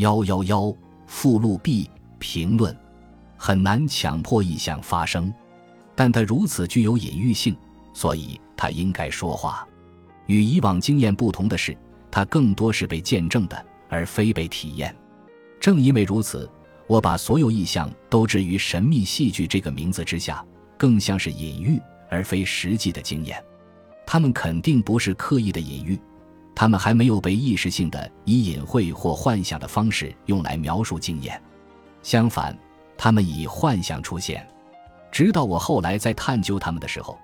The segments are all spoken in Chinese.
幺幺幺附录 B 评论，很难强迫意象发生，但它如此具有隐喻性，所以它应该说话。与以往经验不同的是，它更多是被见证的，而非被体验。正因为如此，我把所有意象都置于神秘戏剧这个名字之下，更像是隐喻，而非实际的经验。他们肯定不是刻意的隐喻。他们还没有被意识性的以隐晦或幻想的方式用来描述经验，相反，他们以幻想出现。直到我后来在探究他们的时候，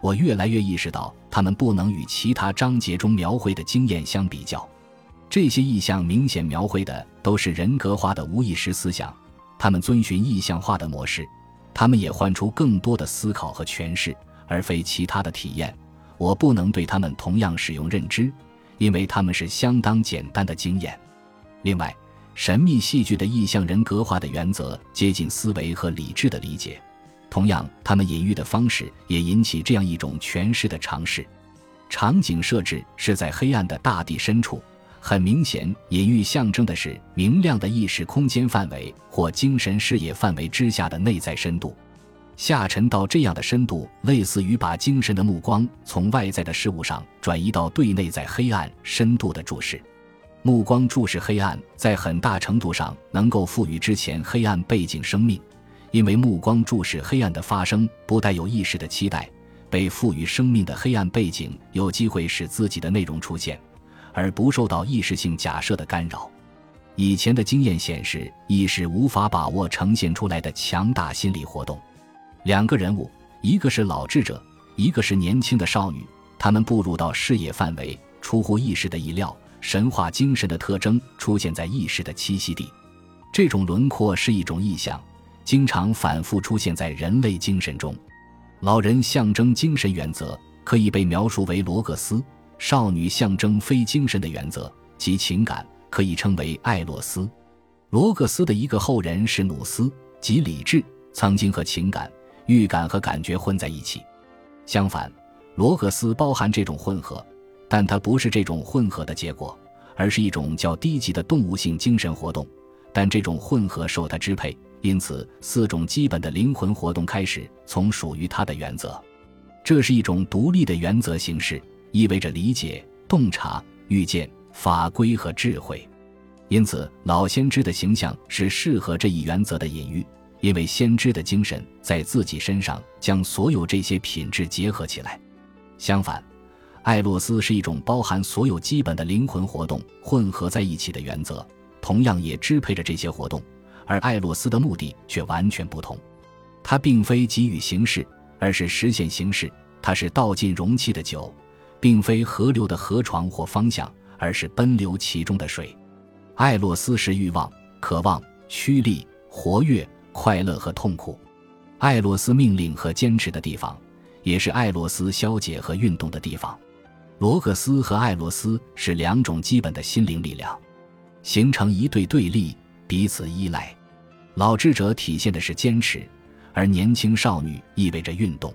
我越来越意识到，他们不能与其他章节中描绘的经验相比较。这些意象明显描绘的都是人格化的无意识思想，他们遵循意象化的模式，他们也唤出更多的思考和诠释，而非其他的体验。我不能对他们同样使用认知。因为他们是相当简单的经验。另外，神秘戏剧的意象人格化的原则接近思维和理智的理解。同样，他们隐喻的方式也引起这样一种诠释的尝试：场景设置是在黑暗的大地深处，很明显，隐喻象征的是明亮的意识空间范围或精神视野范围之下的内在深度。下沉到这样的深度，类似于把精神的目光从外在的事物上转移到对内在黑暗深度的注视。目光注视黑暗，在很大程度上能够赋予之前黑暗背景生命，因为目光注视黑暗的发生不带有意识的期待，被赋予生命的黑暗背景有机会使自己的内容出现，而不受到意识性假设的干扰。以前的经验显示，意识无法把握呈现出来的强大心理活动。两个人物，一个是老智者，一个是年轻的少女。他们步入到视野范围，出乎意识的意料。神话精神的特征出现在意识的栖息地。这种轮廓是一种意象，经常反复出现在人类精神中。老人象征精神原则，可以被描述为罗格斯；少女象征非精神的原则及情感，可以称为艾洛斯。罗格斯的一个后人是努斯，即理智，曾经和情感。预感和感觉混在一起，相反，罗格斯包含这种混合，但它不是这种混合的结果，而是一种较低级的动物性精神活动。但这种混合受他支配，因此四种基本的灵魂活动开始从属于他的原则。这是一种独立的原则形式，意味着理解、洞察、预见、法规和智慧。因此，老先知的形象是适合这一原则的隐喻。因为先知的精神在自己身上将所有这些品质结合起来。相反，艾洛斯是一种包含所有基本的灵魂活动混合在一起的原则，同样也支配着这些活动。而艾洛斯的目的却完全不同，它并非给予形式，而是实现形式；它是倒进容器的酒，并非河流的河床或方向，而是奔流其中的水。艾洛斯是欲望、渴望、驱力、活跃。快乐和痛苦，艾洛斯命令和坚持的地方，也是艾洛斯消解和运动的地方。罗格斯和艾洛斯是两种基本的心灵力量，形成一对对立，彼此依赖。老智者体现的是坚持，而年轻少女意味着运动。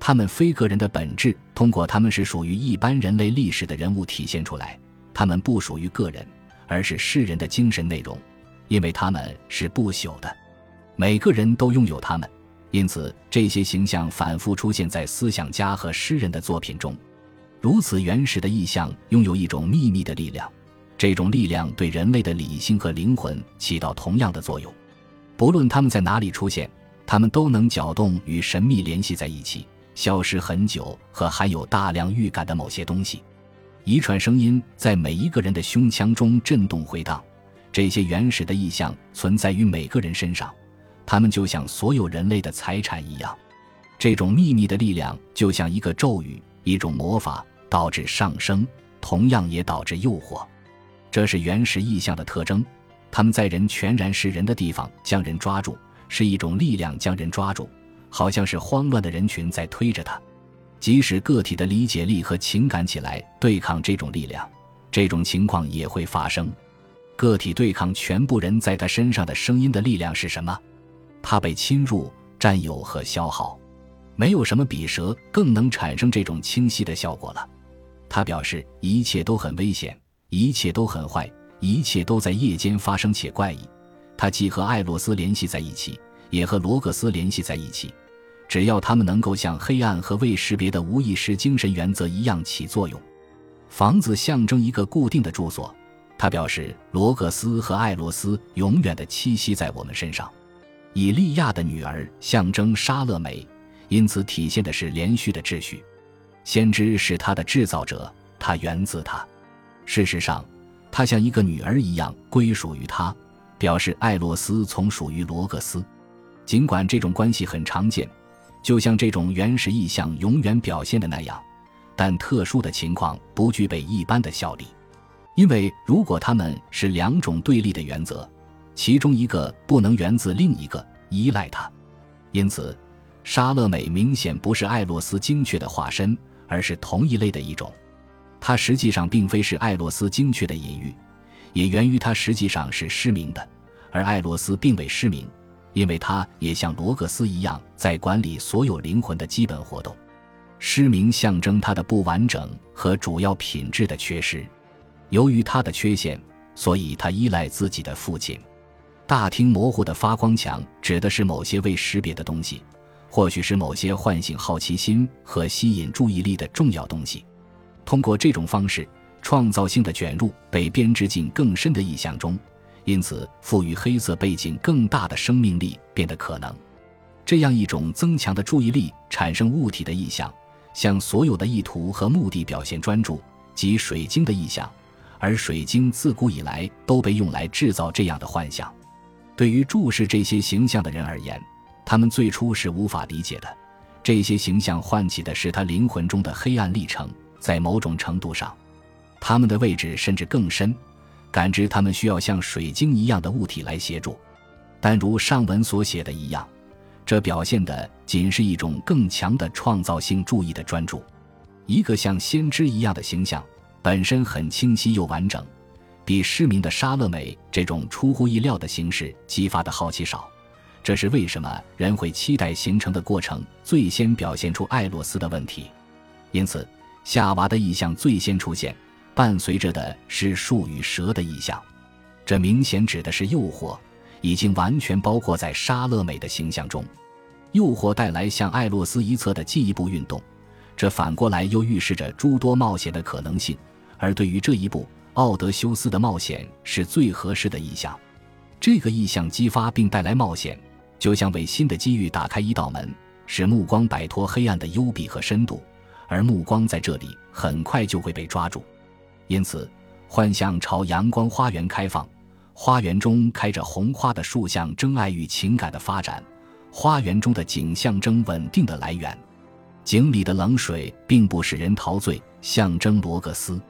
他们非个人的本质，通过他们是属于一般人类历史的人物体现出来。他们不属于个人，而是世人的精神内容，因为他们是不朽的。每个人都拥有他们，因此这些形象反复出现在思想家和诗人的作品中。如此原始的意象拥有一种秘密的力量，这种力量对人类的理性和灵魂起到同样的作用。不论他们在哪里出现，他们都能搅动与神秘联系在一起、消失很久和含有大量预感的某些东西。一串声音在每一个人的胸腔中震动回荡，这些原始的意象存在于每个人身上。他们就像所有人类的财产一样，这种秘密的力量就像一个咒语，一种魔法，导致上升，同样也导致诱惑。这是原始意象的特征。他们在人全然是人的地方将人抓住，是一种力量将人抓住，好像是慌乱的人群在推着他。即使个体的理解力和情感起来对抗这种力量，这种情况也会发生。个体对抗全部人在他身上的声音的力量是什么？它被侵入、占有和消耗，没有什么比蛇更能产生这种清晰的效果了。他表示一切都很危险，一切都很坏，一切都在夜间发生且怪异。它既和艾洛斯联系在一起，也和罗格斯联系在一起。只要他们能够像黑暗和未识别的无意识精神原则一样起作用，房子象征一个固定的住所。它表示罗格斯和艾洛斯永远的栖息在我们身上。以利亚的女儿象征莎乐美，因此体现的是连续的秩序。先知是他的制造者，他源自他。事实上，他像一个女儿一样归属于他，表示艾洛斯从属于罗格斯。尽管这种关系很常见，就像这种原始意象永远表现的那样，但特殊的情况不具备一般的效力。因为如果他们是两种对立的原则，其中一个不能源自另一个，依赖它。因此，莎乐美明显不是艾洛斯精确的化身，而是同一类的一种。它实际上并非是艾洛斯精确的隐喻，也源于它实际上是失明的，而艾洛斯并未失明，因为他也像罗格斯一样在管理所有灵魂的基本活动。失明象征他的不完整和主要品质的缺失。由于他的缺陷，所以他依赖自己的父亲。大厅模糊的发光墙指的是某些未识别的东西，或许是某些唤醒好奇心和吸引注意力的重要东西。通过这种方式，创造性的卷入被编织进更深的意象中，因此赋予黑色背景更大的生命力变得可能。这样一种增强的注意力产生物体的意象，向所有的意图和目的表现专注，即水晶的意象。而水晶自古以来都被用来制造这样的幻想。对于注视这些形象的人而言，他们最初是无法理解的。这些形象唤起的是他灵魂中的黑暗历程，在某种程度上，他们的位置甚至更深，感知他们需要像水晶一样的物体来协助。但如上文所写的一样，这表现的仅是一种更强的创造性注意的专注，一个像先知一样的形象。本身很清晰又完整，比失明的莎乐美这种出乎意料的形式激发的好奇少。这是为什么人会期待形成的过程最先表现出艾洛斯的问题。因此，夏娃的意象最先出现，伴随着的是树与蛇的意象。这明显指的是诱惑，已经完全包括在莎乐美的形象中。诱惑带来向艾洛斯一侧的进一步运动，这反过来又预示着诸多冒险的可能性。而对于这一步，奥德修斯的冒险是最合适的意象。这个意象激发并带来冒险，就像为新的机遇打开一道门，使目光摆脱黑暗的幽闭和深度。而目光在这里很快就会被抓住。因此，幻象朝阳光花园开放，花园中开着红花的树象征爱与情感的发展，花园中的景象征稳定的来源。井里的冷水并不使人陶醉，象征罗格斯。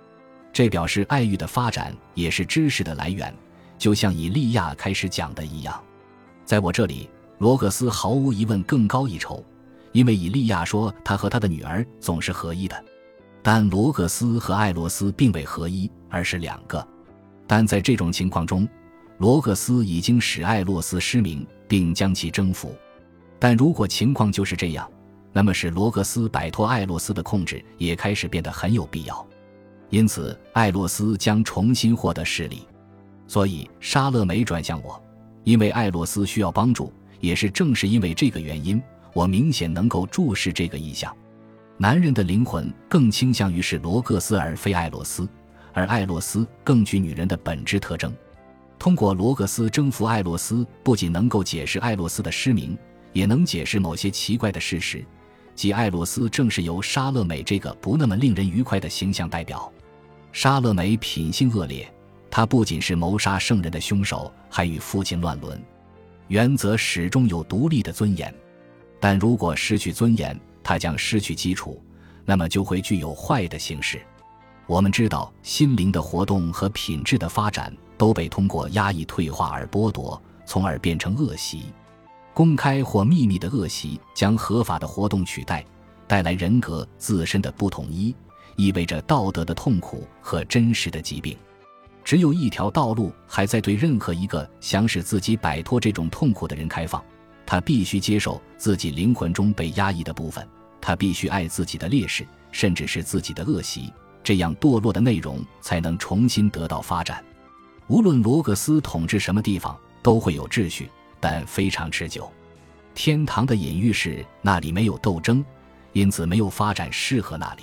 这表示爱欲的发展也是知识的来源，就像以利亚开始讲的一样。在我这里，罗格斯毫无疑问更高一筹，因为以利亚说他和他的女儿总是合一的。但罗格斯和艾罗斯并未合一，而是两个。但在这种情况中，罗格斯已经使艾洛斯失明，并将其征服。但如果情况就是这样，那么使罗格斯摆脱艾洛斯的控制也开始变得很有必要。因此，艾洛斯将重新获得视力，所以莎乐美转向我，因为艾洛斯需要帮助。也是正是因为这个原因，我明显能够注视这个意象。男人的灵魂更倾向于是罗格斯而非艾洛斯，而艾洛斯更具女人的本质特征。通过罗格斯征服艾洛斯，不仅能够解释艾洛斯的失明，也能解释某些奇怪的事实，即艾洛斯正是由莎乐美这个不那么令人愉快的形象代表。莎乐美品性恶劣，她不仅是谋杀圣人的凶手，还与父亲乱伦。原则始终有独立的尊严，但如果失去尊严，他将失去基础，那么就会具有坏的形式。我们知道，心灵的活动和品质的发展都被通过压抑退化而剥夺，从而变成恶习。公开或秘密的恶习将合法的活动取代，带来人格自身的不统一。意味着道德的痛苦和真实的疾病，只有一条道路还在对任何一个想使自己摆脱这种痛苦的人开放：他必须接受自己灵魂中被压抑的部分，他必须爱自己的劣势，甚至是自己的恶习，这样堕落的内容才能重新得到发展。无论罗格斯统治什么地方，都会有秩序，但非常持久。天堂的隐喻是那里没有斗争，因此没有发展适合那里。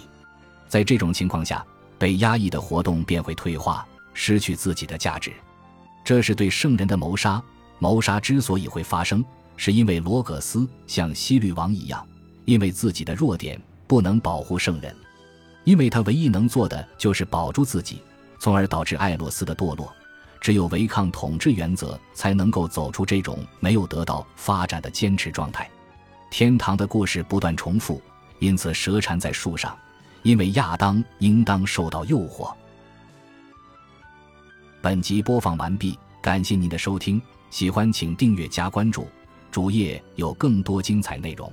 在这种情况下，被压抑的活动便会退化，失去自己的价值。这是对圣人的谋杀。谋杀之所以会发生，是因为罗格斯像西律王一样，因为自己的弱点不能保护圣人，因为他唯一能做的就是保住自己，从而导致艾洛斯的堕落。只有违抗统治原则，才能够走出这种没有得到发展的坚持状态。天堂的故事不断重复，因此蛇缠在树上，因为亚当应当受到诱惑。本集播放完毕，感谢您的收听。喜欢请订阅加关注，主页有更多精彩内容。